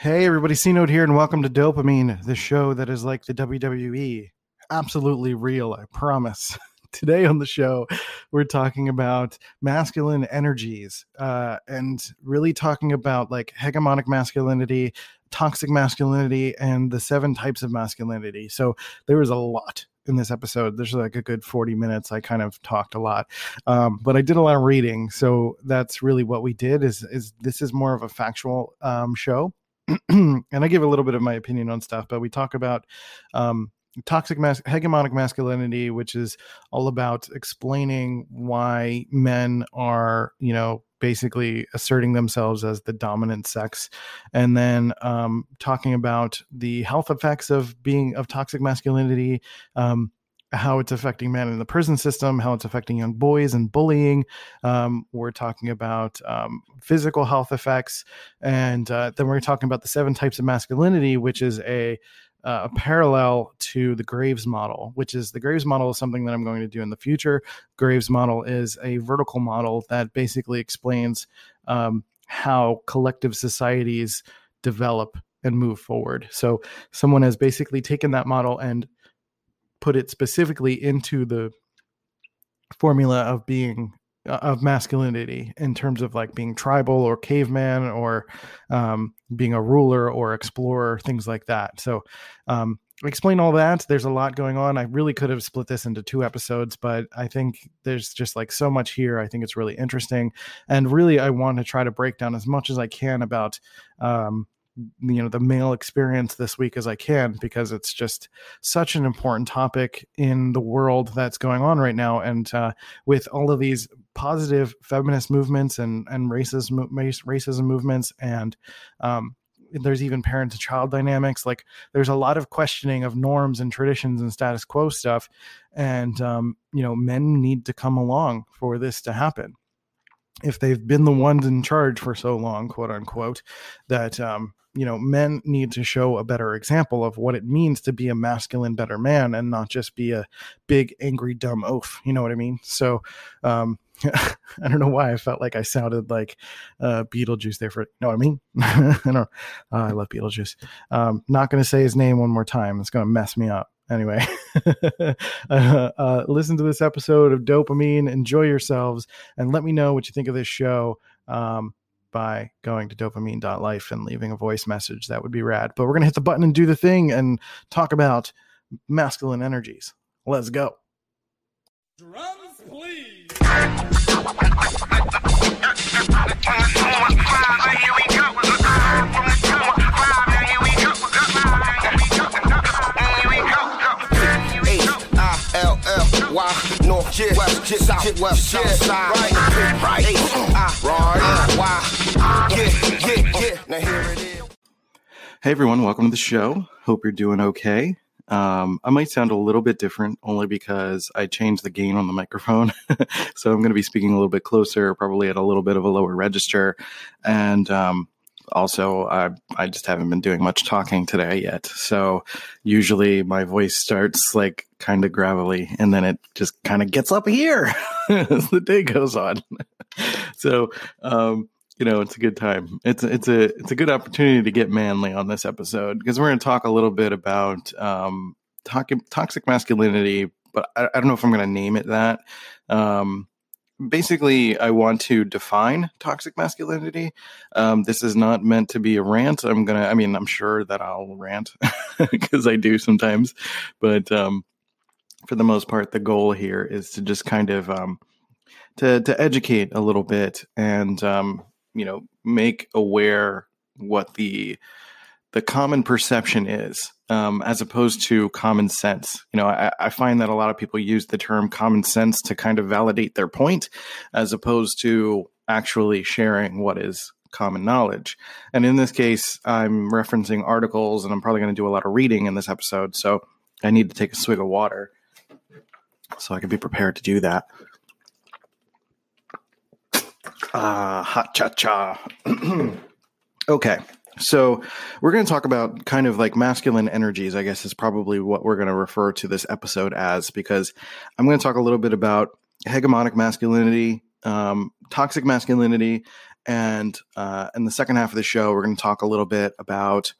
Hey, everybody, C Note here, and welcome to DOPEamine, the show that is like the WWE. Absolutely real, I promise. Today on the show, we're talking about masculine energies uh, and really talking about like hegemonic masculinity, toxic masculinity, and the seven types of masculinity. So there was a lot in this episode. There's like a good 40 minutes. I kind of talked a lot, um, but I did a lot of reading. So that's really what we did. Is is this is more of a factual um, show and I give a little bit of my opinion on stuff, but we talk about um, toxic mas- hegemonic masculinity, which is all about explaining why men are, you know, basically asserting themselves as the dominant sex, and then um, talking about the health effects of being of toxic masculinity. Um, how it's affecting men in the prison system, how it's affecting young boys and bullying. Um, we're talking about um, physical health effects, and uh, then we're talking about the seven types of masculinity, which is a uh, a parallel to the Graves model, which is the Graves model is something that I'm going to do in the future. Graves model is a vertical model that basically explains um, how collective societies develop and move forward. So someone has basically taken that model and put it specifically into the formula of being uh, of masculinity in terms of like being tribal or caveman or um, being a ruler or explorer things like that. So um, explain all that. There's a lot going on. I really could have split this into two episodes but i think there's just like so much here. I think it's really interesting. And really i want to try to break down as much as i can about um, you know the male experience this week as I can because it's just such an important topic in the world that's going on right now. And uh, with all of these positive feminist movements and and racism racism movements and um, there's even parent to child dynamics like there's a lot of questioning of norms and traditions and status quo stuff. And um, you know men need to come along for this to happen. If they've been the ones in charge for so long quote unquote that um, you know men need to show a better example of what it means to be a masculine better man and not just be a big angry dumb oaf you know what i mean so um I don't know why I felt like I sounded like uh, Beetlejuice there for know what I mean. I don't. Uh, I love Beetlejuice. Um, not going to say his name one more time. It's going to mess me up. Anyway, uh, uh, listen to this episode of DOPEamine. Enjoy yourselves, and let me know what you think of this show. Um, by going to dopeamine.life and leaving a voice message. That would be rad. But we're going to hit the button and do the thing and talk about masculine energies. Let's go. Drums, please. Why north, yeah, west, yeah, south, west, yeah, south side, right, right, uh, right, why, yeah, yeah, yeah. Now here it is. Hey everyone, welcome to the show. Hope you're doing okay. Um, I might sound a little bit different only because I changed the gain on the microphone. so I'm going to be speaking a little bit closer, probably at a little bit of a lower register. And um, also I I just haven't been doing much talking today yet. So usually my voice starts like kind of gravelly and then it just kind of gets up here as the day goes on. so um you know, it's a good time. It's it's a it's a good opportunity to get manly on this episode because we're going to talk a little bit about um, talk, toxic masculinity, but I, I don't know if I'm going to name it that. Um, basically, I want to define toxic masculinity. Um, this is not meant to be a rant. I'm gonna. I mean, I'm sure that I'll rant because I do sometimes, but um, for the most part, the goal here is to just kind of um, to to educate a little bit and um, you know make aware what the the common perception is um, as opposed to common sense. You know, I, I, find that a lot of people use the term common sense to kind of validate their point, as opposed to actually sharing what is common knowledge. And in this case, I'm referencing articles, and I'm probably going to do a lot of reading in this episode. So I need to take a swig of water so I can be prepared to do that. Ah, hot cha cha. okay. So, we're going to talk about kind of like masculine energies, I guess is probably what we're going to refer to this episode as, because I'm going to talk a little bit about hegemonic masculinity, um, toxic masculinity, And uh, in the second half of the show, we're going to talk a little bit about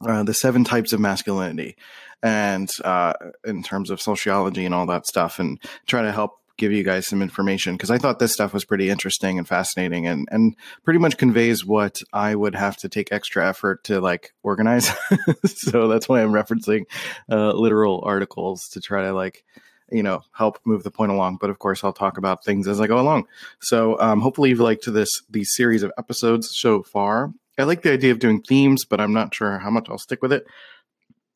uh, the seven types of masculinity and uh, in terms of sociology and all that stuff, and try to help give you guys some information because I thought this stuff was pretty interesting and fascinating and and pretty much conveys what I would have to take extra effort to like organize. so that's why I'm referencing uh, literal articles to try to like you know help move the point along. But of course i'll talk about things as i go along. So um, hopefully you've liked this these series of episodes so far. I like the idea of doing themes but i'm not sure how much i'll stick with it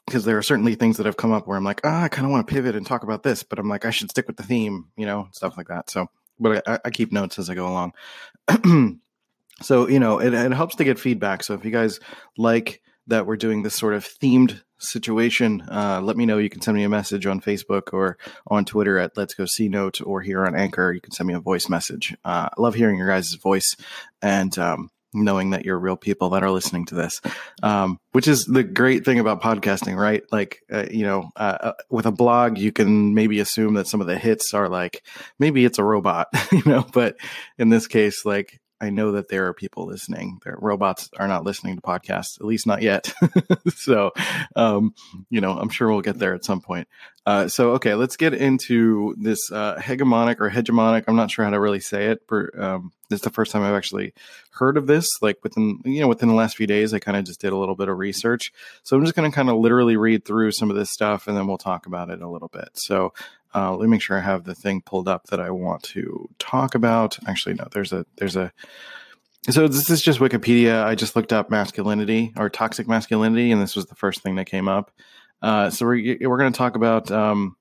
because there are certainly things that have come up where I'm like, ah, I kind of want to pivot and talk about this, but I'm like, I should stick with the theme, you know, stuff like that. So, but I, I keep notes as I go along. so, you know, it, it helps to get feedback. So if you guys like that we're doing this sort of themed situation, uh, let me know. You can send me a message on Facebook or on Twitter at Let's Go C Note or here on Anchor. You can send me a voice message. Uh, I love hearing your guys' voice. And, um, knowing that you're real people that are listening to this, um, which is the great thing about podcasting, right? Like, uh, you know, uh, uh, with a blog, you can maybe assume that some of the hits are like, maybe it's a robot, you know, but in this case, like, I know that there are people listening. There, robots are not listening to podcasts, at least not yet. so, um, you know, I'm sure we'll get there at some point. Uh, so, okay, let's get into this uh, hegemonic or hegemonic. I'm not sure how to really say it. For, um, this is the first time I've actually heard of this. Like within, you know, within the last few days, I kind of just did a little bit of research. So I'm just going to kind of literally read through some of this stuff, and then we'll talk about it a little bit. So, uh, let me make sure I have the thing pulled up that I want to talk about. Actually, no, there's a there's a. So this is just Wikipedia. I just looked up masculinity or toxic masculinity, and this was the first thing that came up. Uh, so we're we're going to talk about. Um,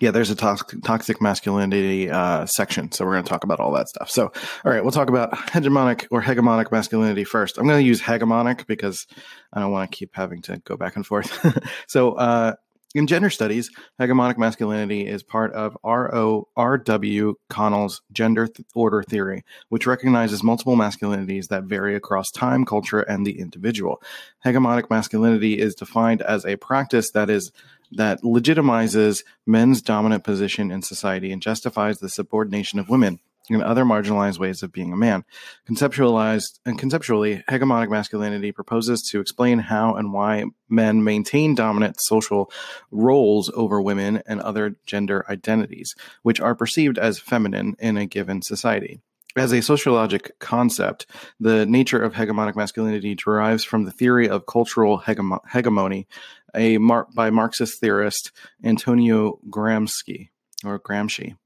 yeah, there's a toxic, toxic masculinity uh, section, so we're going to talk about all that stuff. So, all right, we'll talk about hegemonic or hegemonic masculinity first. I'm going to use hegemonic because I don't want to keep having to go back and forth. so, uh, in gender studies, hegemonic masculinity is part of R.O.R.W. Connell's gender th- order theory, which recognizes multiple masculinities that vary across time, culture, and the individual. Hegemonic masculinity is defined as a practice that is that legitimizes men's dominant position in society and justifies the subordination of women and other marginalized ways of being a man. Conceptualized and conceptually, hegemonic masculinity proposes to explain how and why men maintain dominant social roles over women and other gender identities, which are perceived as feminine in a given society. As a sociologic concept, the nature of hegemonic masculinity derives from the theory of cultural hegemo- hegemony a mar- by Marxist theorist Antonio Gramsci or Gramsci.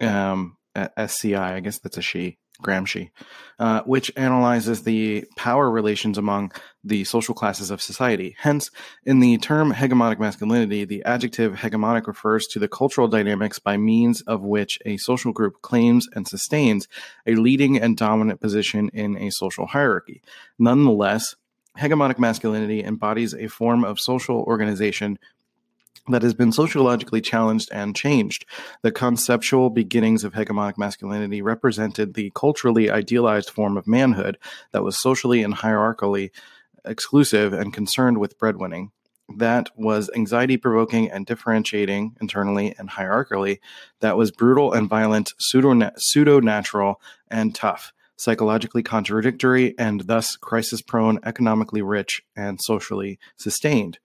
Um, SCI, I guess that's a she, Gramsci, uh, which analyzes the power relations among the social classes of society. Hence, in the term hegemonic masculinity, the adjective hegemonic refers to the cultural dynamics by means of which a social group claims and sustains a leading and dominant position in a social hierarchy. Nonetheless, hegemonic masculinity embodies a form of social organization that has been sociologically challenged and changed. The conceptual beginnings of hegemonic masculinity represented the culturally idealized form of manhood that was socially and hierarchically exclusive and concerned with breadwinning. That was anxiety provoking and differentiating internally and hierarchically. That was brutal and violent, pseudo natural, and tough psychologically contradictory and thus crisis prone, economically rich, and socially sustained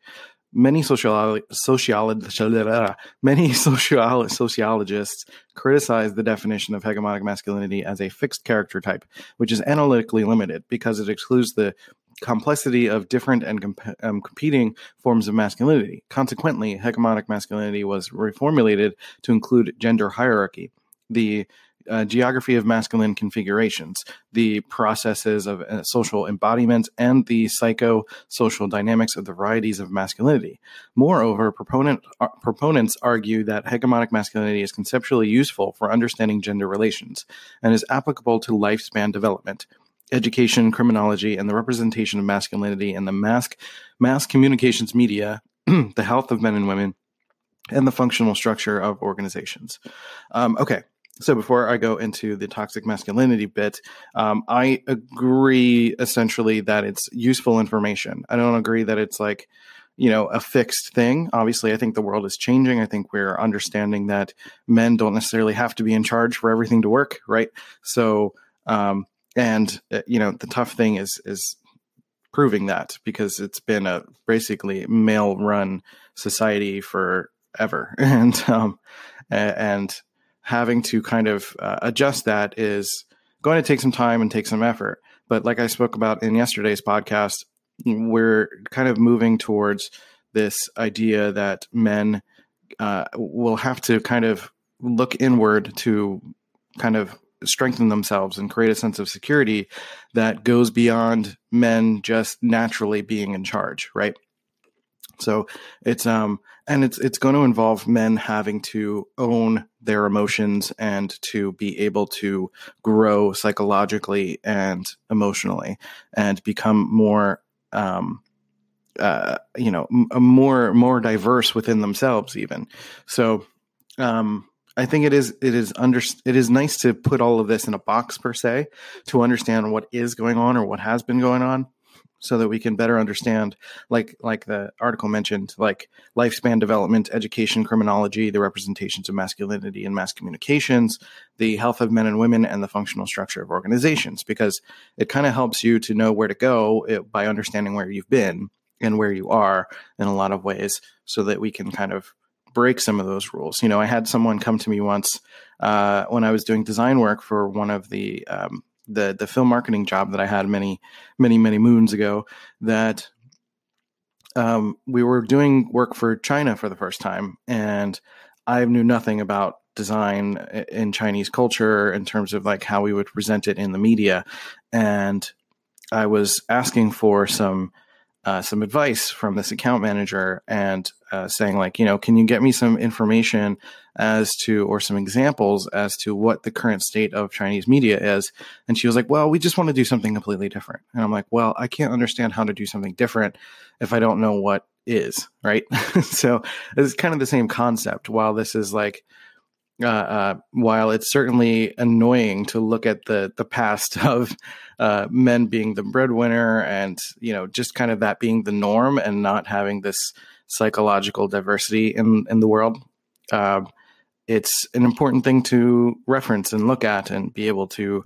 many sociolo- sociolo- many sociolo- sociologists criticize the definition of hegemonic masculinity as a fixed character type, which is analytically limited because it excludes the complexity of different and comp- um, competing forms of masculinity. Consequently, hegemonic masculinity was reformulated to include gender hierarchy. The uh, geography of masculine configurations, the processes of uh, social embodiment, and the psychosocial dynamics of the varieties of masculinity. Moreover, proponent, uh, proponents argue that hegemonic masculinity is conceptually useful for understanding gender relations and is applicable to lifespan development. Education, criminology, and the representation of masculinity in the mass, mass communications media, the health of men and women, and the functional structure of organizations. Um, okay, so before I go into the toxic masculinity bit, um, I agree essentially that it's useful information. I don't agree that it's like, you know, a fixed thing. Obviously, I think the world is changing. I think we're understanding that men don't necessarily have to be in charge for everything to work, right? So, um, and uh, you know the tough thing is is proving that because it's been a basically male run society forever and um and having to kind of uh, adjust that is going to take some time and take some effort but like i spoke about in yesterday's podcast we're kind of moving towards this idea that men uh, will have to kind of look inward to kind of strengthen themselves and create a sense of security that goes beyond men just naturally being in charge, right? So it's um and it's it's going to involve men having to own their emotions and to be able to grow psychologically and emotionally and become more um uh you know m- more more diverse within themselves even. So um I think it is it is under it is nice to put all of this in a box per se to understand what is going on or what has been going on so that we can better understand like like the article mentioned like lifespan development education criminology the representations of masculinity and mass communications the health of men and women and the functional structure of organizations because it kind of helps you to know where to go it, eh, by understanding where you've been and where you are in a lot of ways so that we can kind of break some of those rules. You know, I had someone come to me once uh, when I was doing design work for one of the um, the the film marketing job that I had many many many moons ago. That um, we were doing work for China for the first time, and I knew nothing about design in Chinese culture in terms of like how we would present it in the media, and I was asking for some uh, some advice from this account manager and uh, saying like you know can you get me some information as to or some examples as to what the current state of chinese media is? And she was like well we just want to do something completely different. And i'm like well i can't understand how to do something different if i don't know what is right? So it's kind of the same concept. While this is like uh, uh, while it's certainly annoying to look at the the past of uh, men being the breadwinner and you know just kind of that being the norm and not having this psychological diversity in in the world, uh, it's an important thing to reference and look at and be able to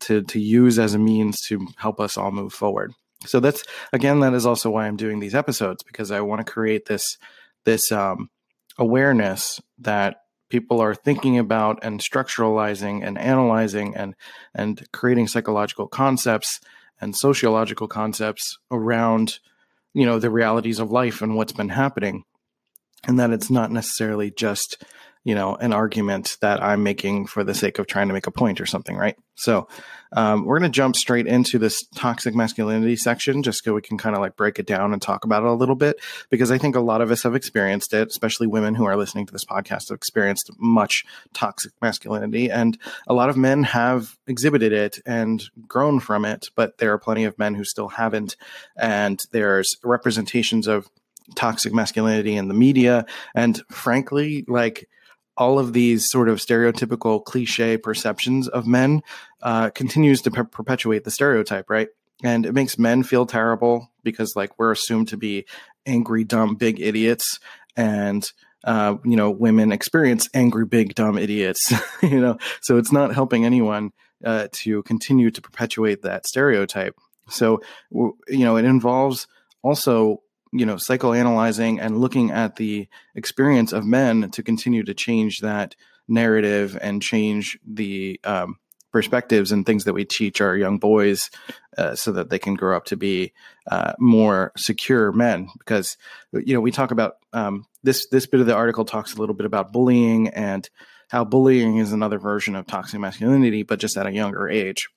to to use as a means to help us all move forward. So that's again that is also why I'm doing these episodes because I want to create this this um, awareness that people are thinking about and structuralizing and analyzing and and creating psychological concepts and sociological concepts around you know the realities of life and what's been happening. And that it's not necessarily just you know an argument that i'm making for the sake of trying to make a point or something right? So um, we're going to jump straight into this toxic masculinity section just so we can kind of like break it down and talk about it a little bit because i think a lot of us have experienced it especially women who are listening to this podcast have experienced much toxic masculinity and a lot of men have exhibited it and grown from it but there are plenty of men who still haven't and there's representations of toxic masculinity in the media and frankly like all of these sort of stereotypical cliche perceptions of men uh, continues to per- perpetuate the stereotype, right? And it makes men feel terrible because, like, we're assumed to be angry, dumb, big idiots, and uh, you know, women experience angry, big, dumb idiots. you know, so it's not helping anyone uh, to continue to perpetuate that stereotype. So, you know, it involves also you know psychoanalyzing and looking at the experience of men to continue to change that narrative and change the um, perspectives and things that we teach our young boys uh, so that they can grow up to be uh, more secure men. Because you know we talk about um, this this bit of the article talks a little bit about bullying and how bullying is another version of toxic masculinity but just at a younger age.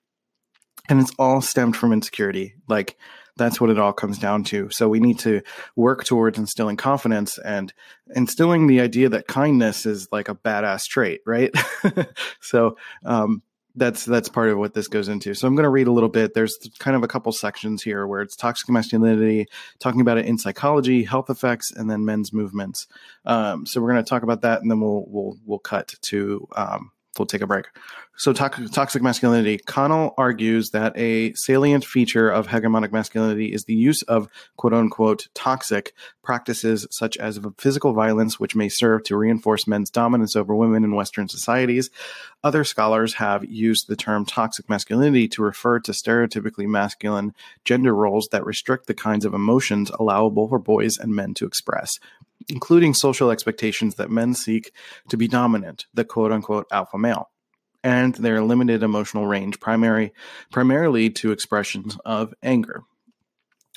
And it's all stemmed from insecurity. Like that's what it all comes down to. So we need to work towards instilling confidence and instilling the idea that kindness is like a badass trait, right? so um, that's that's part of what this goes into. So I'm going to read a little bit. There's kind of a couple sections here where it's toxic masculinity, talking about it in psychology, health effects, and then men's movements. Um, so we're going to talk about that, and then we'll we'll we'll cut to um, we'll take a break. So, to- toxic masculinity. Connell argues that a salient feature of hegemonic masculinity is the use of quote unquote toxic practices such as physical violence, which may serve to reinforce men's dominance over women in Western societies. Other scholars have used the term toxic masculinity to refer to stereotypically masculine gender roles that restrict the kinds of emotions allowable for boys and men to express, including social expectations that men seek to be dominant, the quote unquote alpha male. And their limited emotional range, primary primarily to expressions of anger.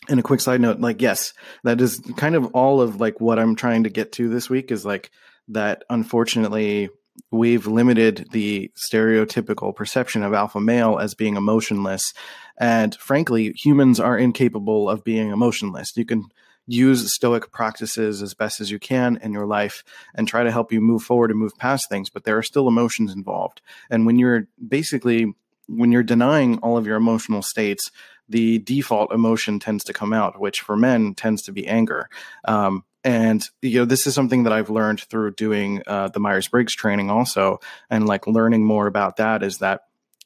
And a quick side note, like yes, that is kind of all of like what I'm trying to get to this week is like that unfortunately we've limited the stereotypical perception of alpha male as being emotionless. And frankly humans are incapable of being emotionless. You can use stoic practices as best as you can in your life and try to help you move forward and move past things but there are still emotions involved. And when you're basically when you're denying all of your emotional states the default emotion tends to come out which for men tends to be anger. Um, and you know this is something that i've learned through doing uh, the myers-briggs training also and like learning more about that is that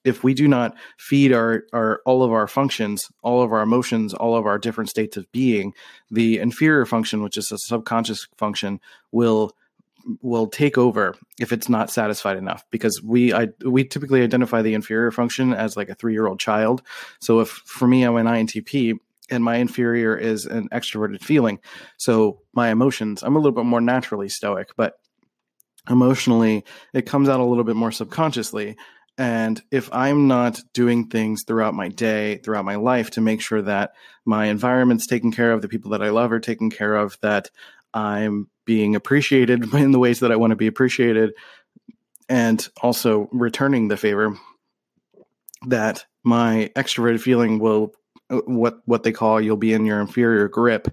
if we do not feed our, our all of our functions, all of our emotions, all of our different states of being, the inferior function, which is a subconscious function, will will take over if it's not satisfied enough because we I, we typically identify the inferior function as like a three year old child. So if for me I'm an INTP and my inferior is an extroverted feeling, so my emotions I'm a little bit more naturally stoic, but emotionally it comes out a little bit more subconsciously and if I'm not doing things throughout my day, throughout my life to make sure that my environment's taken care of, the people that I love are taken care of, that I'm being appreciated in the ways that I want to be appreciated, and also returning the favor, that my extroverted feeling will uh, what what they call you'll be in your inferior grip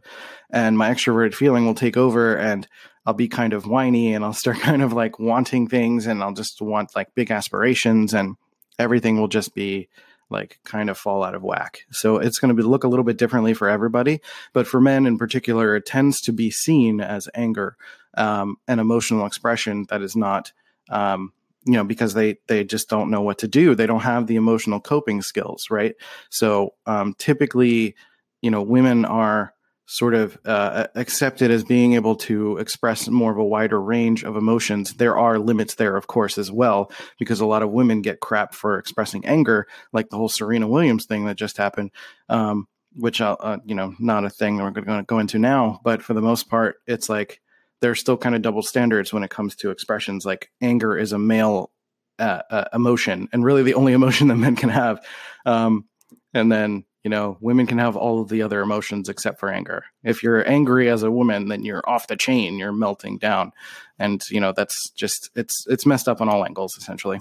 and my extroverted feeling will take over and I'll be kind of whiny and I'll start kind of like wanting things and I'll just want like big aspirations and everything will just be like kind of fall out of whack. So it's going to be look a little bit differently for everybody, but for men in particular, it tends to be seen as anger, um, an emotional expression that is not, um, you know, because they they just don't know what to do. They don't have the emotional coping skills, right? So um, typically, you know, women are sort of uh, accepted as being able to express more of a wider range of emotions. There are limits there, of course, as well, because a lot of women get crap for expressing anger, like the whole Serena Williams thing that just happened, um, which, uh, you know, not a thing we're going to go into now. But for the most part, it's like there's still kind of double standards when it comes to expressions. Like anger is a male uh, uh emotion, and really the only emotion that men can have. Um, and then you know, women can have all of the other emotions except for anger. If you're angry as a woman, then you're off the chain, you're melting down. And, you know, that's just, it's, it's messed up on all angles, essentially.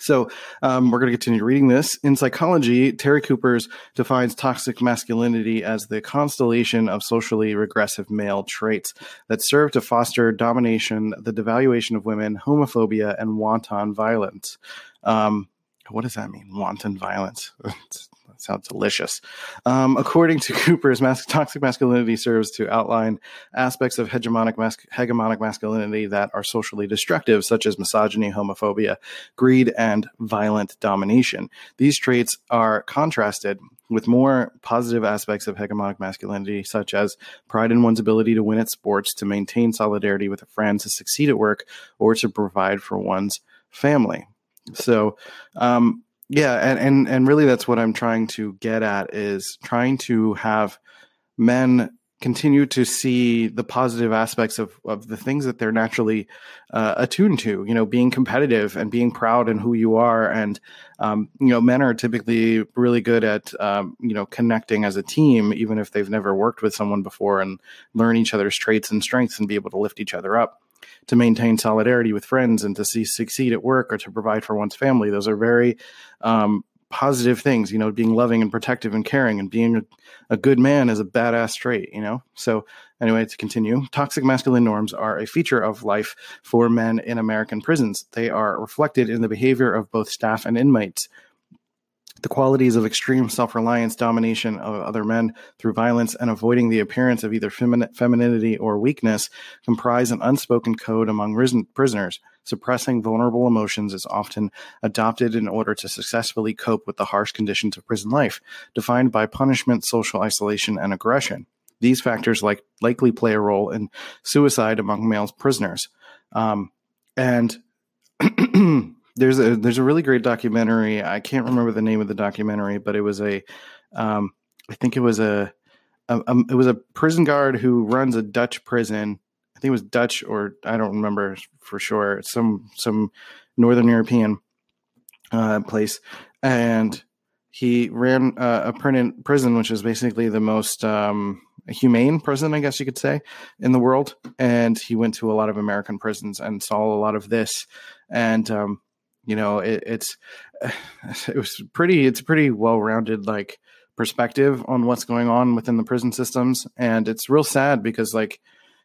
So um, we're going to continue reading this. In psychology, Terry Kupers defines toxic masculinity as the constellation of socially regressive male traits that serve to foster domination, the devaluation of women, homophobia, and wanton violence. Um, what does that mean? Wanton violence. sounds delicious. Um, according to Kupers, mas- toxic masculinity serves to outline aspects of hegemonic, mas- hegemonic masculinity that are socially destructive, such as misogyny, homophobia, greed, and violent domination. These traits are contrasted with more positive aspects of hegemonic masculinity, such as pride in one's ability to win at sports, to maintain solidarity with a friend, to succeed at work, or to provide for one's family. So, um, yeah and, and and really that's what i'm trying to get at is trying to have men continue to see the positive aspects of, of the things that they're naturally uh, attuned to you know being competitive and being proud in who you are. And um, you know men are typically really good at um, you know connecting as a team even if they've never worked with someone before and learn each other's traits and strengths and be able to lift each other up to maintain solidarity with friends and to see succeed at work or to provide for one's family. Those are very um, positive things, you know, being loving and protective and caring and being a, a, good man is a badass trait, you know? So, anyway, to continue, toxic masculine norms are a feature of life for men in American prisons. They are reflected in the behavior of both staff and inmates. The qualities of extreme self reliance, domination of other men through violence, and avoiding the appearance of either femin- femininity or weakness comprise an unspoken code among risen- prisoners. Suppressing vulnerable emotions is often adopted in order to successfully cope with the harsh conditions of prison life, defined by punishment, social isolation, and aggression. These factors like, likely play a role in suicide among male prisoners. Um, and there's a there's a really great documentary. I can't remember the name of the documentary, but it was a um, I think it was a, a, a, it was a prison guard who runs a Dutch prison. I think it was Dutch or I don't remember for sure. Some some Northern European uh, place, and he ran uh, a prison, which is basically the most um, humane prison, I guess you could say, in the world. And he went to a lot of American prisons and saw a lot of this. And um, you know, it, it's it was pretty. It's pretty well rounded like perspective on what's going on within the prison systems, and it's real sad because like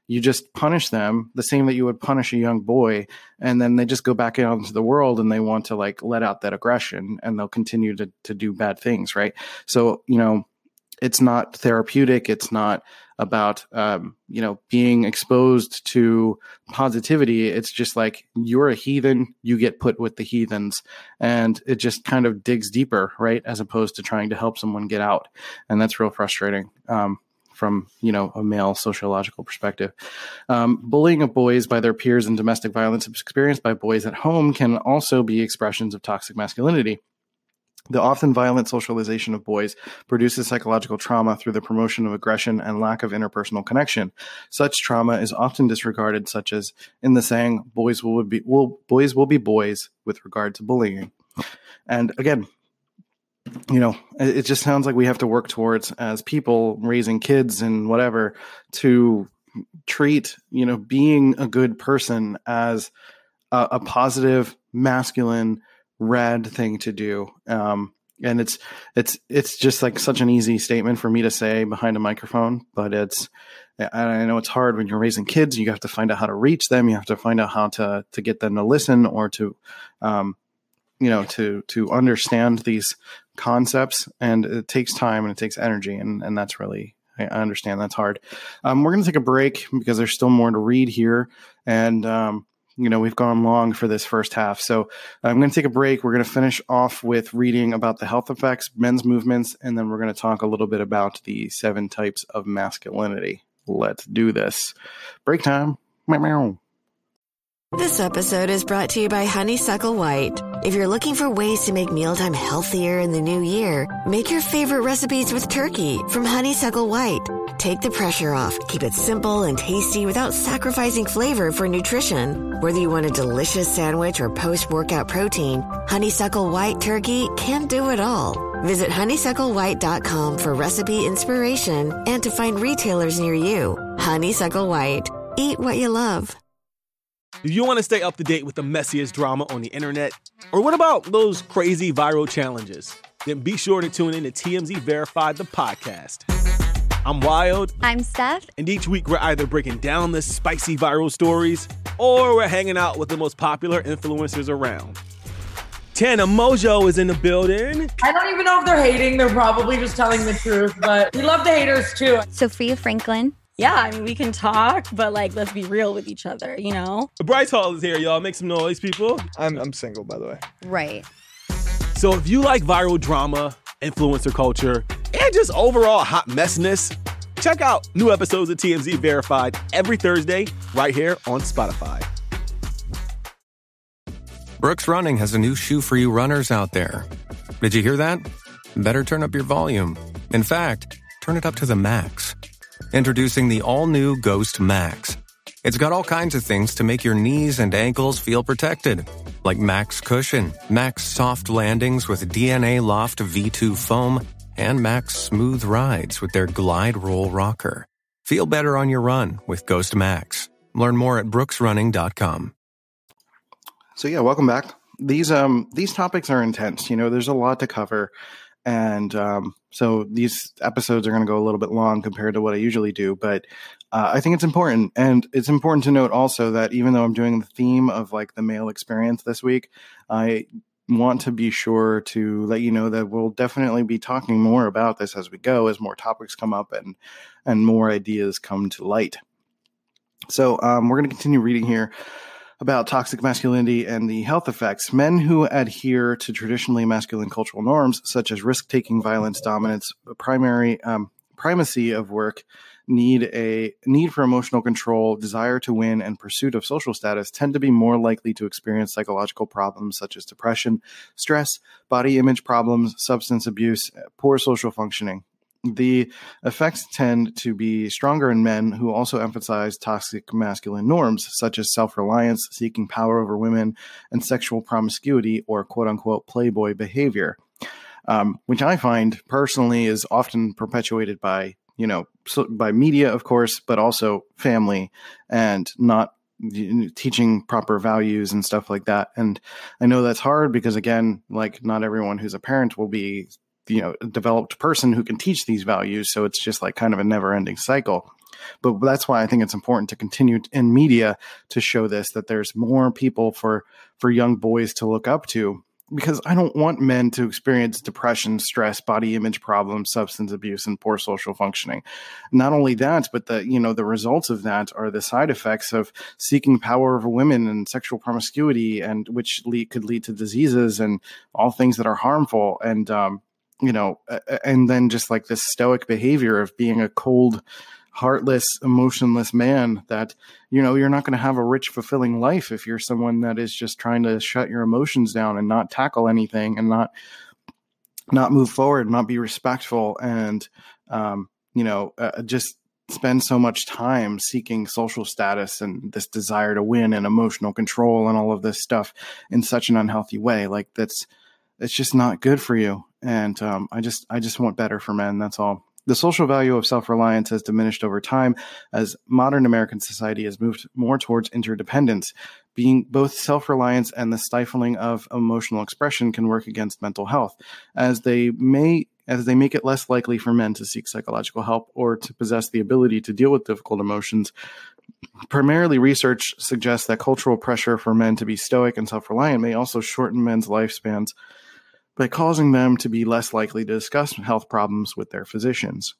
you just punish them the same that you would punish a young boy and then they just go back out into the world and they want to like let out that aggression and they'll continue to to do bad things right so you know it's not therapeutic it's not about um, you know being exposed to positivity it's just like you're a heathen you get put with the heathens and it just kind of digs deeper right as opposed to trying to help someone get out and that's real frustrating um, from you know a male sociological perspective. Um, bullying of boys by their peers and domestic violence experienced by boys at home can also be expressions of toxic masculinity. The often violent socialization of boys produces psychological trauma through the promotion of aggression and lack of interpersonal connection. Such trauma is often disregarded, such as in the saying, "Boys will be will, boys will be boys" with regard to bullying. And again, you know, it just sounds like we have to work towards as people raising kids and whatever to treat, you know, being a good person as a, a positive, masculine, rad thing to do. Um, and it's it's it's just like such an easy statement for me to say behind a microphone, but it's I know it's hard when you're raising kids. You have to find out how to reach them. You have to find out how to to get them to listen or to, um, you know, to to understand these concepts and it takes time and it takes energy and, and that's really I understand that's hard. Um, we're going to take a break because there's still more to read here, and um, you know we've gone long for this first half. So I'm going to take a break. We're going to finish off with reading about the health effects, men's movements, and then we're going to talk a little bit about the seven types of masculinity. Let's do this. Break time. Meow. This episode is brought to you by Honeysuckle White. If you're looking for ways to make mealtime healthier in the new year, make your favorite recipes with turkey from Honeysuckle White. Take the pressure off, keep it simple and tasty without sacrificing flavor for nutrition. Whether you want a delicious sandwich or post workout protein, Honeysuckle White Turkey can do it all. Visit honeysucklewhite.com for recipe inspiration and to find retailers near you. Honeysuckle White. Eat what you love. Do you want to stay up to date with the messiest drama on the internet? Or what about those crazy viral challenges? Then be sure to tune in to TMZ Verified, the podcast. I'm Wild. I'm Steph. And each week we're either breaking down the spicy viral stories or we're hanging out with the most popular influencers around. Tana Mongeau is in the building. I don't even know if they're hating. They're probably just telling the truth, but we love the haters too. Sofia Franklyn yeah, I mean, we can talk, but like, let's be real with each other, you know? Bryce Hall is here, y'all. Make some noise, people. I'm, I'm single, by the way. Right. So if you like viral drama, influencer culture, and just overall hot messiness, check out new episodes of TMZ Verified every Thursday right here on Spotify. Brooks Running has a new shoe for you runners out there. Did you hear that? Better turn up your volume. In fact, turn it up to the max. Introducing the all new Ghost Max. It's got all kinds of things to make your knees and ankles feel protected, like Max Cushion, Max Soft Landings with DNA Loft V2 foam, and Max Smooth Rides with their Glide Roll Rocker. Feel better on your run with Ghost Max. Learn more at brooksrunning.com. So yeah, welcome back. These um these topics are intense. You know, there's a lot to cover and um, so these episodes are going to go a little bit long compared to what I usually do, but uh, I think it's important, and it's important to note also that even though I'm doing the theme of like the male experience this week, I want to be sure to let you know that we'll definitely be talking more about this as we go, as more topics come up and and more ideas come to light. So um, we're going to continue reading here about toxic masculinity and the health effects. Men who adhere to traditionally masculine cultural norms, such as risk taking, violence, dominance, primary um, primacy of work, need a need for emotional control, desire to win, and pursuit of social status tend to be more likely to experience psychological problems such as depression, stress, body image problems, substance abuse, poor social functioning. The effects tend to be stronger in men who also emphasize toxic masculine norms, such as self reliance, seeking power over women, and sexual promiscuity or quote unquote playboy behavior, um, which I find personally is often perpetuated by, you know, so by media, of course, but also family and not teaching proper values and stuff like that. And I know that's hard because, again, like not everyone who's a parent will be you know developed person who can teach these values so it's just like kind of a never ending cycle but that's why i think it's important to continue in media to show this that there's more people for for young boys to look up to because I don't want men to experience depression, stress, body image problems, substance abuse, and poor social functioning. Not only that, but the you know the results of that are the side effects of seeking power over women and sexual promiscuity, and which lead, could lead to diseases and all things that are harmful. And um, you know, and then just like this stoic behavior of being a cold, heartless, emotionless man that, you know, you're not going to have a rich, fulfilling life if you're someone that is just trying to shut your emotions down and not tackle anything and not, not move forward, not be respectful and, um, you know, uh, just spend so much time seeking social status and this desire to win and emotional control and all of this stuff in such an unhealthy way. Like that's, it's just not good for you and um, I just I just want better for men. That's all. The social value of self reliance has diminished over time as modern American society has moved more towards interdependence. Being both self reliance and the stifling of emotional expression can work against mental health, as they may as they make it less likely for men to seek psychological help or to possess the ability to deal with difficult emotions. Primarily, research suggests that cultural pressure for men to be stoic and self reliant may also shorten men's lifespans by causing them to be less likely to discuss health problems with their physicians.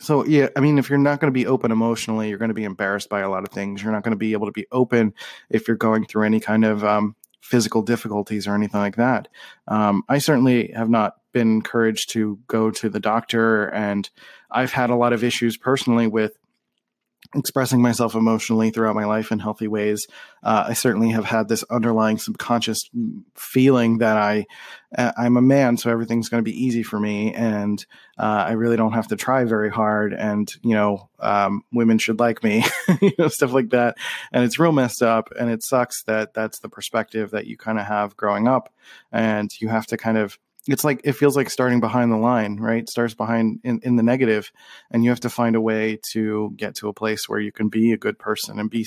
So, yeah, I mean, if you're not going to be open emotionally, you're going to be embarrassed by a lot of things. You're not going to be able to be open if you're going through any kind of um, physical difficulties or anything like that. Um, I certainly have not been encouraged to go to the doctor, and I've had a lot of issues personally with expressing myself emotionally throughout my life in healthy ways. Uh, I certainly have had this underlying subconscious feeling that I uh, I'm a man, so everything's going to be easy for me, and uh, I really don't have to try very hard. And you know, um, women should like me, you know, stuff like that. And it's real messed up, and it sucks that that's the perspective that you kind of have growing up, and you have to kind of it's like it feels like starting behind the line, right? Starts behind in, in the negative, and you have to find a way to get to a place where you can be a good person and be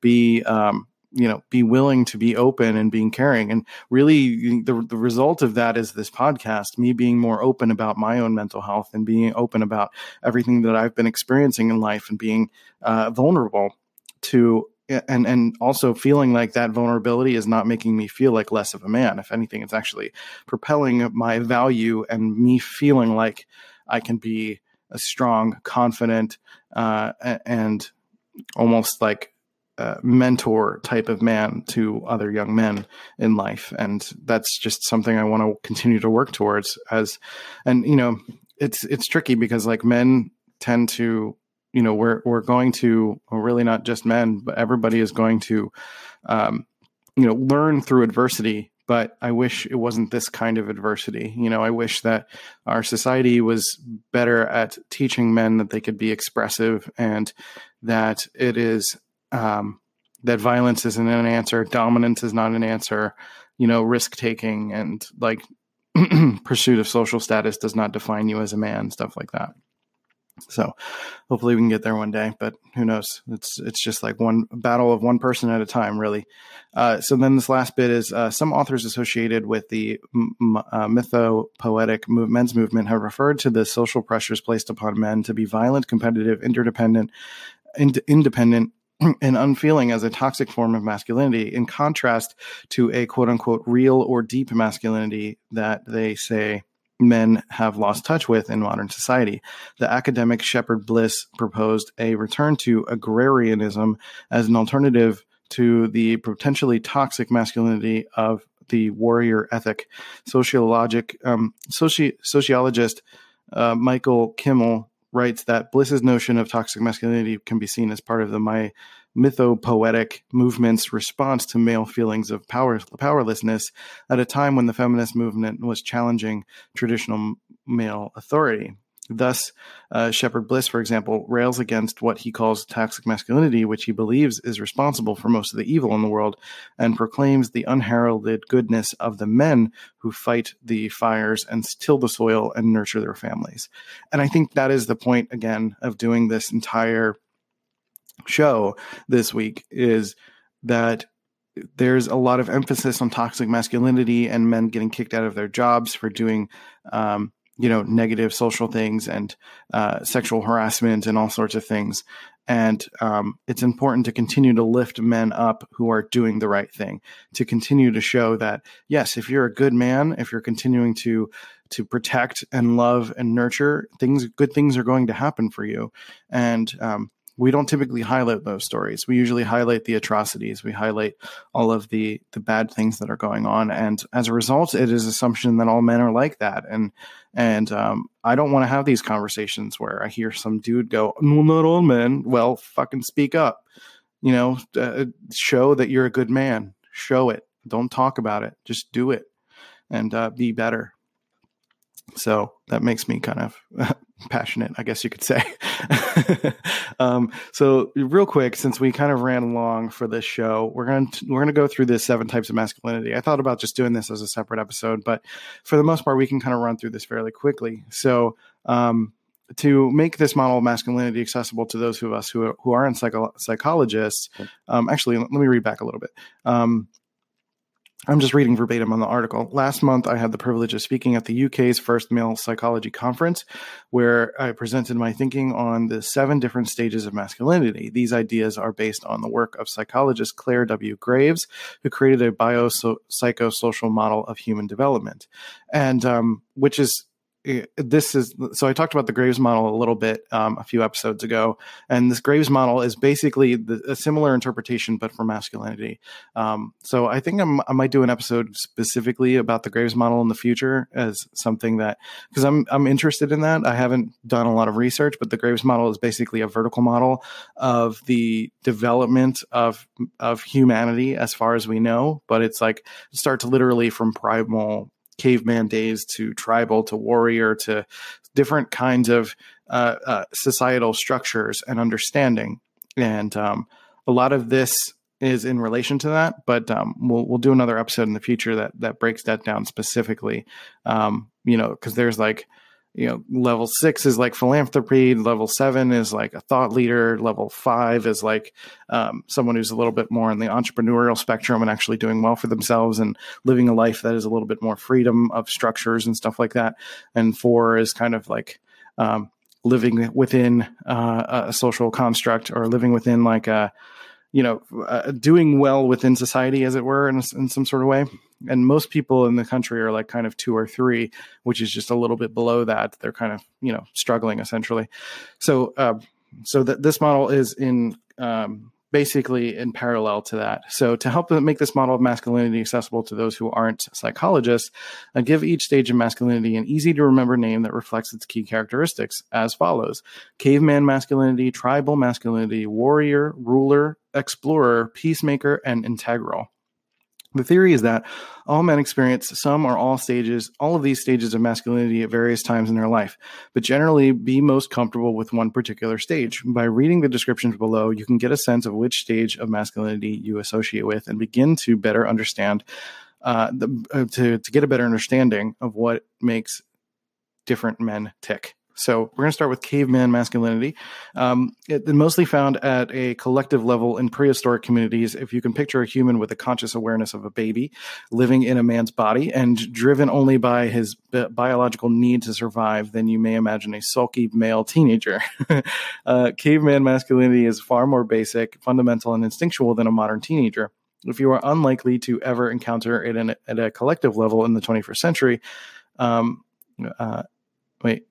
be um, you know be willing to be open and being caring and really the, the result of that is this podcast me being more open about my own mental health and being open about everything that i've been experiencing in life and being uh, vulnerable to and and also feeling like that vulnerability is not making me feel like less of a man. If anything it's actually propelling my value and me feeling like i can be a strong confident uh, and almost like a mentor type of man to other young men in life. And that's just something i want to continue to work towards as and you know it's it's tricky because like men tend to you know we're we're going to really not just men but everybody is going to um, you know learn through adversity but i wish it wasn't this kind of adversity. You know i wish that our society was better at teaching men that they could be expressive and that it is um, that violence isn't an answer dominance is not an answer you know risk taking and like pursuit of social status does not define you as a man stuff like that so hopefully we can get there one day, but who knows? It's it's just like one battle of one person at a time, really. Uh, so then this last bit is uh, some authors associated with the m- uh, mythopoetic move, men's movement have referred to the social pressures placed upon men to be violent, competitive, interdependent, ind- independent, and unfeeling as a toxic form of masculinity, in contrast to a quote unquote real or deep masculinity that they say men have lost touch with in modern society. The academic Shepard Bliss proposed a return to agrarianism as an alternative to the potentially toxic masculinity of the warrior ethic. Sociologic, um, soci- sociologist uh, Michael Kimmel writes that Bliss's notion of toxic masculinity can be seen as part of the my mythopoetic movement's response to male feelings of power, powerlessness at a time when the feminist movement was challenging traditional male authority. Thus, uh, Shepard Bliss, for example, rails against what he calls toxic masculinity, which he believes is responsible for most of the evil in the world, and proclaims the unheralded goodness of the men who fight the fires and till the soil and nurture their families. And I think that is the point, again, of doing this entire show this week is that there's a lot of emphasis on toxic masculinity and men getting kicked out of their jobs for doing um, you know negative social things and uh, sexual harassment and all sorts of things. And um, it's important to continue to lift men up who are doing the right thing to continue to show that yes if you're a good man if you're continuing to to protect and love and nurture things good things are going to happen for you. And um, we don't typically highlight those stories. We usually highlight the atrocities. We highlight all of the the bad things that are going on, and as a result, it is assumption that all men are like that. And and um, I don't want to have these conversations where I hear some dude go, "Well, not all men." Well, fucking speak up. You know, uh, show that you're a good man. Show it. Don't talk about it. Just do it, and uh, be better. So that makes me kind of passionate, I guess you could say. um, so, real quick, since we kind of ran long for this show, we're going to we're going to go through the seven types of masculinity. I thought about just doing this as a separate episode, but for the most part, we can kind of run through this fairly quickly. So, um, to make this model of masculinity accessible to those of us who who aren't psycho- psychologists, um, actually, let me read back a little bit. I'm just reading verbatim on the article. Last month, I had the privilege of speaking at the UK's first male psychology conference, where I presented my thinking on the seven different stages of masculinity. These ideas are based on the work of psychologist Clare W. Graves, who created a biopsychosocial model of human development, and um, which is this is so I talked about the Graves model a little bit um, a few episodes ago, and this Graves model is basically the, a similar interpretation but for masculinity. Um, so I think I'm, i might do an episode specifically about the Graves model in the future as something that because I'm I'm interested in that. I haven't done a lot of research, but the Graves model is basically a vertical model of the development of of humanity as far as we know. But it's like starts literally from primal caveman days to tribal to warrior to different kinds of uh, uh, societal structures and understanding. And um, a lot of this is in relation to that, but um, we'll we'll do another episode in the future that that breaks that down specifically. Um, you know, because there's like you know level six is like philanthropy level seven is like a thought leader level five is like um, someone who's a little bit more on the entrepreneurial spectrum and actually doing well for themselves and living a life that is a little bit more freedom of structures and stuff like that and four is kind of like um, living within uh, a social construct or living within like a you know, uh, doing well within society, as it were, in, in some sort of way. And most people in the country are like kind of two or three, which is just a little bit below that. They're kind of, you know, struggling essentially. So, uh, so that this model is in um, basically in parallel to that. So, to help make this model of masculinity accessible to those who aren't psychologists, I give each stage of masculinity an easy to remember name that reflects its key characteristics as follows caveman masculinity, tribal masculinity, warrior, ruler, explorer, peacemaker, and integral. The theory is that all men experience some or all stages, all of these stages of masculinity at various times in their life, but generally be most comfortable with one particular stage. By reading the descriptions below, you can get a sense of which stage of masculinity you associate with and begin to better understand, uh, the, uh, to, to get a better understanding of what makes different men tick. So we're going to start with caveman masculinity. Um, it, mostly found at a collective level in prehistoric communities. If you can picture a human with a conscious awareness of a baby living in a man's body and driven only by his bi- biological need to survive, then you may imagine a sulky male teenager. uh, caveman masculinity is far more basic, fundamental, and instinctual than a modern teenager. If you are unlikely to ever encounter it in, at a collective level in the 21st century, um, uh, wait,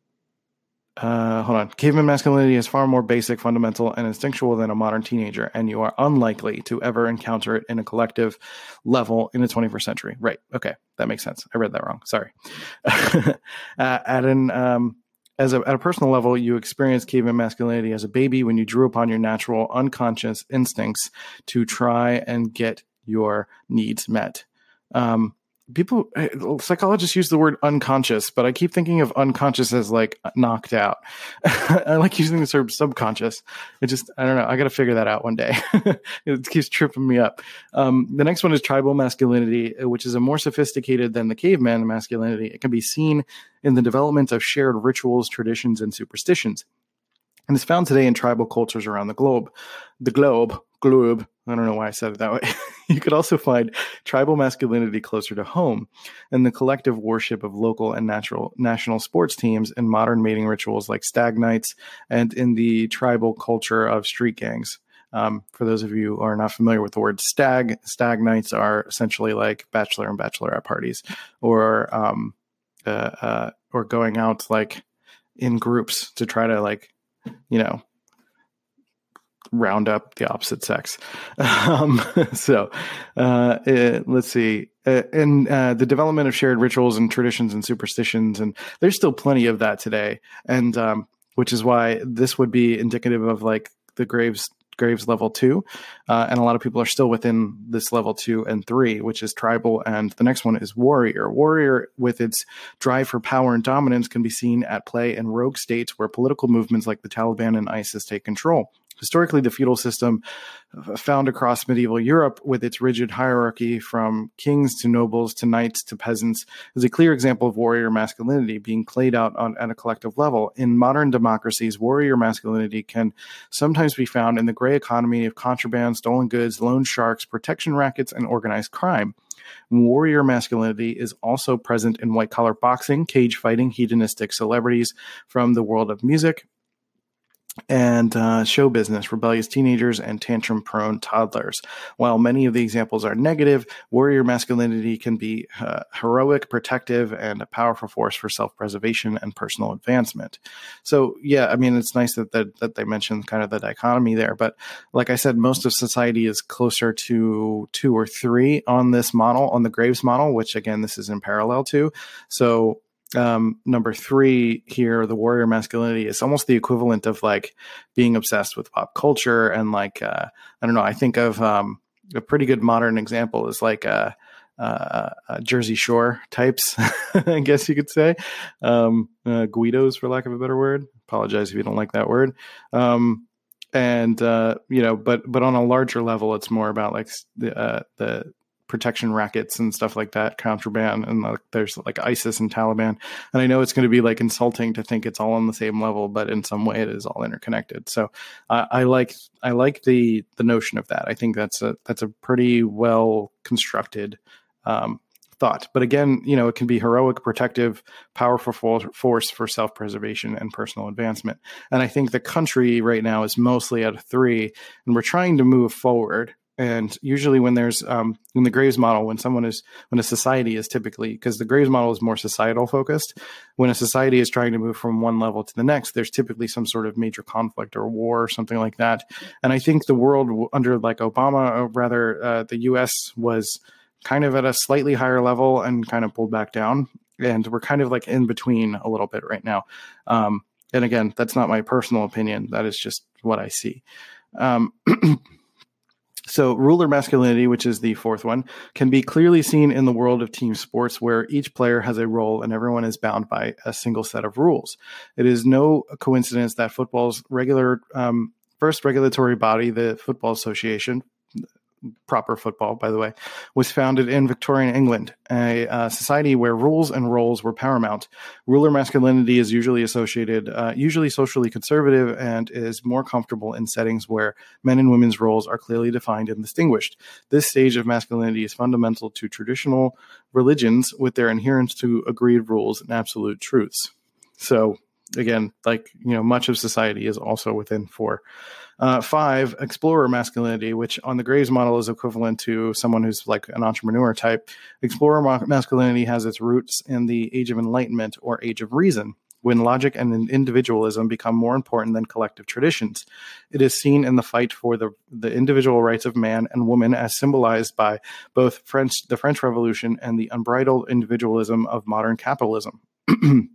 uh, hold on. Caveman masculinity is far more basic, fundamental, and instinctual than a modern teenager, and you are unlikely to ever encounter it in a collective level in the 21st century. Right. Okay. That makes sense. I read that wrong. Sorry. uh, at an, um, as a, at a personal level, you experience caveman masculinity as a baby when you drew upon your natural, unconscious instincts to try and get your needs met. Um, people eh, psychologists use the word unconscious but i keep thinking of unconscious as like knocked out. I like using the term subconscious. It just i don't know i gotta figure that out one day. It keeps tripping me up. Um, the next one is tribal masculinity eh, which is a more sophisticated than the caveman masculinity. It can be seen in the development of shared rituals traditions and superstitions. And is found today in tribal cultures around the globe. The globe globe I don't know why I said it that way. you could also find tribal masculinity closer to home and the collective worship of local and natural national sports teams and modern mating rituals like stag nights and in the tribal culture of street gangs. Um, for those of you who are not familiar with the word stag, stag nights are essentially like bachelor and bachelorette parties, or um, uh, uh, or going out like in groups to try to like you know round up the opposite sex. Um, so uh, it, let's see. Uh, and uh, the development of shared rituals and traditions and superstitions, and there's still plenty of that today. And um, which is why this would be indicative of like the Graves Graves level two, uh, and a lot of people are still within this level two and three, which is tribal, and the next one is warrior. Warrior, with its drive for power and dominance, can be seen at play in rogue states where political movements like the Taliban and ISIS take control. Historically, the feudal system uh, found across medieval Europe with its rigid hierarchy from kings to nobles to knights to peasants is a clear example of warrior masculinity being played out on, at a collective level. In modern democracies, warrior masculinity can sometimes be found in the gray economy of contraband, stolen goods, loan sharks, protection rackets, and organized crime. Warrior masculinity is also present in white collar boxing, cage fighting, hedonistic celebrities from the world of music, and uh, show business, rebellious teenagers, and tantrum prone toddlers. While many of the examples are negative, warrior masculinity can be uh, heroic, protective, and a powerful force for self preservation and personal advancement. So, yeah, I mean, it's nice that, that, that they mentioned kind of the dichotomy there. But like I said, most of society is closer to two or three on this model, on the Graves model, which again, this is in parallel to. So, um, number three here, the warrior masculinity is almost the equivalent of like being obsessed with pop culture and like uh, I don't know. I think of um, a pretty good modern example is like uh, uh, uh Jersey Shore types, I guess you could say, um, uh, Guidos for lack of a better word. Apologize if you don't like that word. Um, and uh, you know, but but on a larger level, it's more about like the the protection rackets and stuff like that, contraband, and like, there's like ISIS and Taliban. And I know it's going to be like insulting to think it's all on the same level, but in some way it is all interconnected. So uh, I like I like the the notion of that. I think that's a that's a pretty well constructed um, thought. But again, you know, it can be heroic, protective, powerful force for self preservation and personal advancement. And I think the country right now is mostly at a three, and we're trying to move forward and usually when there's um, in the graves model when someone is when a society is typically because the graves model is more societal focused. When a society is trying to move from one level to the next there's typically some sort of major conflict or war or something like that. And i think the world under like obama or rather uh, the us was kind of at a slightly higher level and kind of pulled back down. And we're kind of like in between a little bit right now. Um, and again that's not my personal opinion. That is just what i see. Um, So, ruler masculinity, which is the fourth one, can be clearly seen in the world of team sports where each player has a role and everyone is bound by a single set of rules. It is no coincidence that football's regular um, first regulatory body, the Football Association, proper football, by the way, was founded in Victorian England, a uh, society where rules and roles were paramount. Ruler masculinity is usually associated, uh, usually socially conservative, and is more comfortable in settings where men and women's roles are clearly defined and distinguished. This stage of masculinity is fundamental to traditional religions with their adherence to agreed rules and absolute truths. So, again, like, you know, much of society is also within four. Uh, five, explorer masculinity, which on the Graves model is equivalent to someone who's like an entrepreneur type. Explorer ma- masculinity has its roots in the age of enlightenment or age of reason, when logic and individualism become more important than collective traditions. It is seen in the fight for the, the individual rights of man and woman as symbolized by both French, the French Revolution and the unbridled individualism of modern capitalism.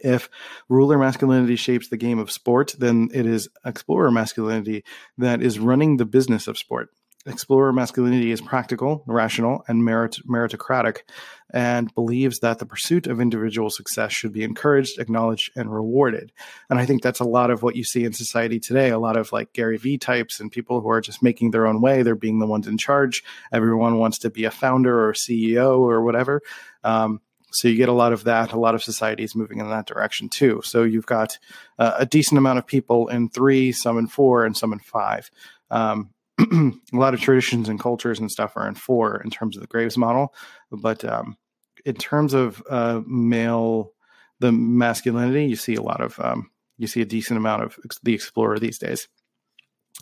if ruler masculinity shapes the game of sport, then it is explorer masculinity that is running the business of sport. Explorer masculinity is practical, rational, and merit- meritocratic, and believes that the pursuit of individual success should be encouraged, acknowledged, and rewarded. And I think that's a lot of what you see in society today. A lot of like Gary Vee types and people who are just making their own way. They're being the ones in charge. Everyone wants to be a founder or CEO or whatever. Um, so you get a lot of that. A lot of societies moving in that direction too. So you've got uh, a decent amount of people in three, some in four, and some in five. Um, a lot of traditions and cultures and stuff are in four in terms of the Graves model, but um, in terms of uh, male, the masculinity, you see a lot of um, you see a decent amount of the explorer these days.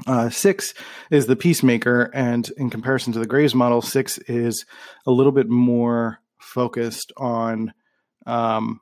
Uh, six is the peacemaker, and in comparison to the Graves model, six is a little bit more focused on um,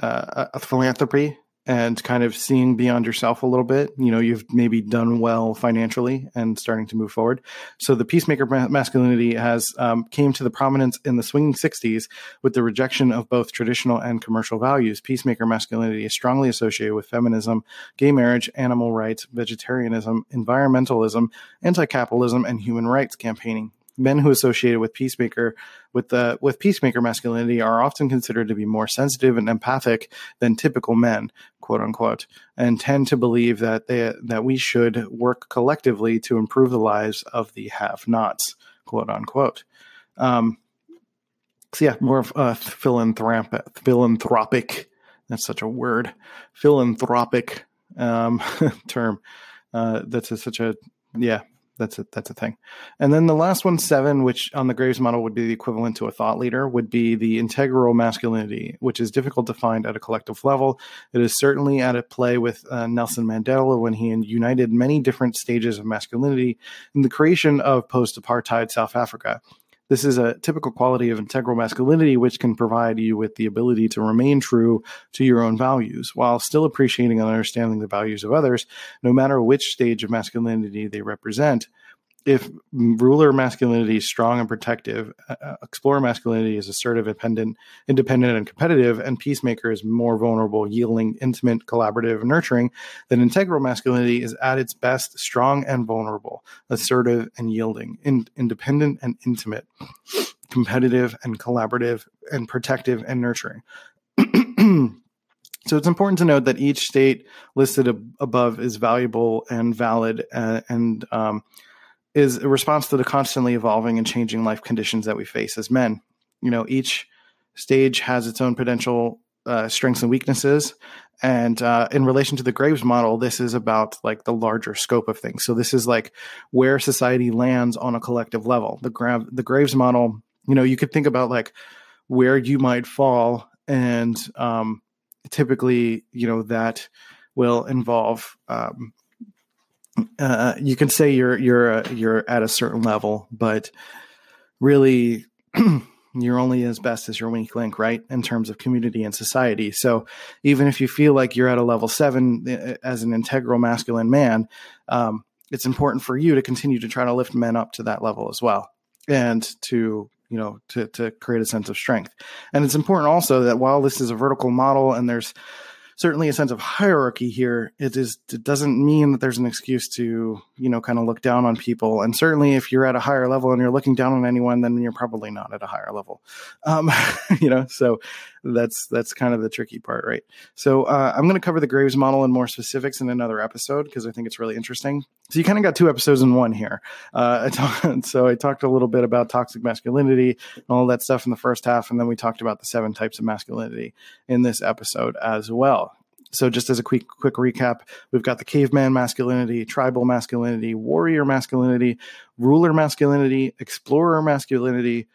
uh, a philanthropy and kind of seeing beyond yourself a little bit. You know, you've maybe done well financially and starting to move forward. So the peacemaker masculinity has um, came to the prominence in the swinging 60s with the rejection of both traditional and commercial values. Peacemaker masculinity is strongly associated with feminism, gay marriage, animal rights, vegetarianism, environmentalism, anti-capitalism, and human rights campaigning men who associated with peacemaker with the with peacemaker masculinity are often considered to be more sensitive and empathic than typical men quote unquote and tend to believe that they that we should work collectively to improve the lives of the have nots quote unquote. Um, so yeah more of a philanthropic philanthropic that's such a word philanthropic um, term uh, that's a, such a yeah that's a that's a thing. And then the last one, seven, which on the Graves model would be the equivalent to a thought leader, would be the integral masculinity, which is difficult to find at a collective level. It is certainly at a play with uh, Nelson Mandela when he united many different stages of masculinity in the creation of post-apartheid South Africa. This is a typical quality of integral masculinity, which can provide you with the ability to remain true to your own values while still appreciating and understanding the values of others, no matter which stage of masculinity they represent if ruler masculinity is strong and protective, uh, uh, explorer masculinity is assertive, independent, independent, and competitive, and peacemaker is more vulnerable, yielding, intimate, collaborative, nurturing, then integral masculinity is at its best strong and vulnerable, assertive and yielding, in, independent and intimate, competitive and collaborative, and protective and nurturing. So it's important to note that each state listed ab- above is valuable and valid, uh, and um, is a response to the constantly evolving and changing life conditions that we face as men. You know, each stage has its own potential uh, strengths and weaknesses. And uh, in relation to the Graves model, this is about like the larger scope of things. So this is like where society lands on a collective level. The Gra- the Graves model, you know, you could think about like where you might fall, and um, typically, you know, that will involve um, uh, you can say you're you're uh, you're at a certain level, but really you're only as best as your weak link, right? In terms of community and society. So even if you feel like you're at a level seven uh, as an integral masculine man, um, it's important for you to continue to try to lift men up to that level as well, and to you know to to create a sense of strength. And it's important also that while this is a vertical model and there's certainly a sense of hierarchy here. It is it doesn't mean that there's an excuse to you know kind of look down on people. And certainly, if you're at a higher level and you're looking down on anyone, then you're probably not at a higher level. Um, you know, so that's that's kind of the tricky part, right? So uh, I'm going to cover the Graves model in more specifics in another episode because I think it's really interesting. So you kind of got two episodes in one here. Uh, I talk, so I talked a little bit about toxic masculinity and all that stuff in the first half, and then we talked about the seven types of masculinity in this episode as well. So, just as a quick quick recap, we've got the caveman masculinity, tribal masculinity, warrior masculinity, ruler masculinity, explorer masculinity,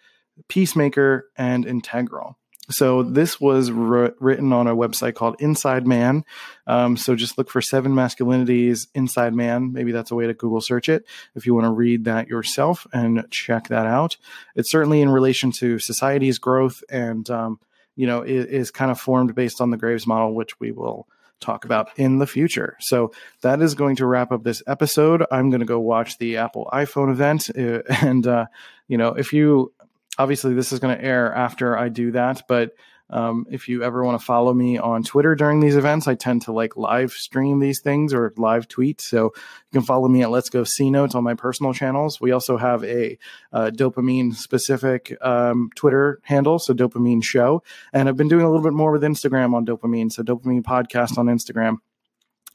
peacemaker, and integral. So this was written on a website called Inside Man. Um, so just look for seven masculinities Inside Man. Maybe that's a way to Google search it if you want to read that yourself and check that out. It's certainly in relation to society's growth and um, you know, is, is kind of formed based on the Graves model, which we will talk about in the future. So that is going to wrap up this episode. I'm going to go watch the Apple iPhone event. Uh, and, uh, you know, if you obviously this is going to air after I do that, but um, if you ever want to follow me on Twitter during these events, I tend to like live stream these things or live tweet. So you can follow me at Let's Go C Notes on my personal channels. We also have a uh, DOPEamine specific um, Twitter handle, so DOPEamine Show. And I've been doing a little bit more with Instagram on DOPEamine, so DOPEamine Podcast on Instagram.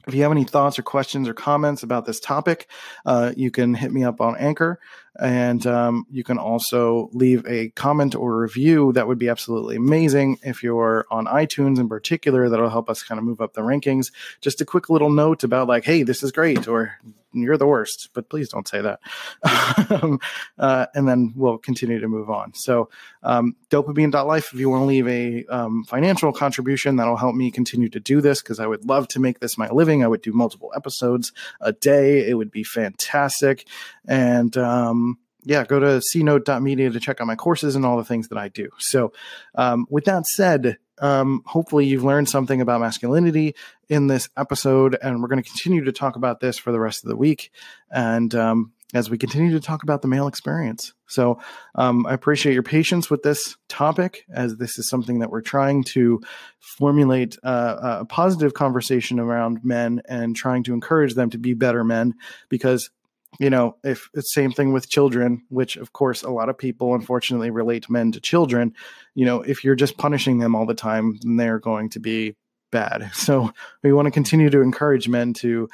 If you have any thoughts or questions or comments about this topic, uh, you can hit me up on Anchor. And um, you can also leave a comment or review. That would be absolutely amazing. If you're on iTunes in particular, that'll help us kind of move up the rankings. Just a quick little note about, like, hey, this is great, or you're the worst, but please don't say that. um, uh, and then we'll continue to move on. So, um, dopeamine.life, if you want to leave a um, financial contribution, that'll help me continue to do this because I would love to make this my living. I would do multiple episodes a day. It would be fantastic. And, um, yeah, go to cnote.media to check out my courses and all the things that I do. So, um, with that said, um, hopefully you've learned something about masculinity in this episode, and we're going to continue to talk about this for the rest of the week. And um, as we continue to talk about the male experience. So um, I appreciate your patience with this topic, as this is something that we're trying to formulate uh, a positive conversation around men and trying to encourage them to be better men because you know, if it's same thing with children, which of course a lot of people unfortunately relate men to children, you know, if you're just punishing them all the time, then they're going to be bad. So we want to continue to encourage men to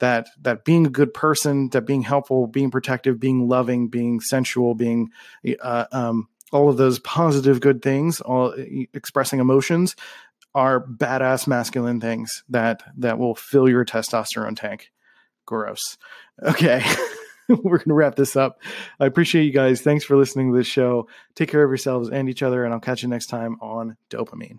that that being a good person, that being helpful, being protective, being loving, being sensual, being uh, um, all of those positive good things, all expressing emotions are badass masculine things that that will fill your testosterone tank. Gross. Okay. We're going to wrap this up. I appreciate you guys. Thanks for listening to this show. Take care of yourselves and each other, and I'll catch you next time on DOPEamine.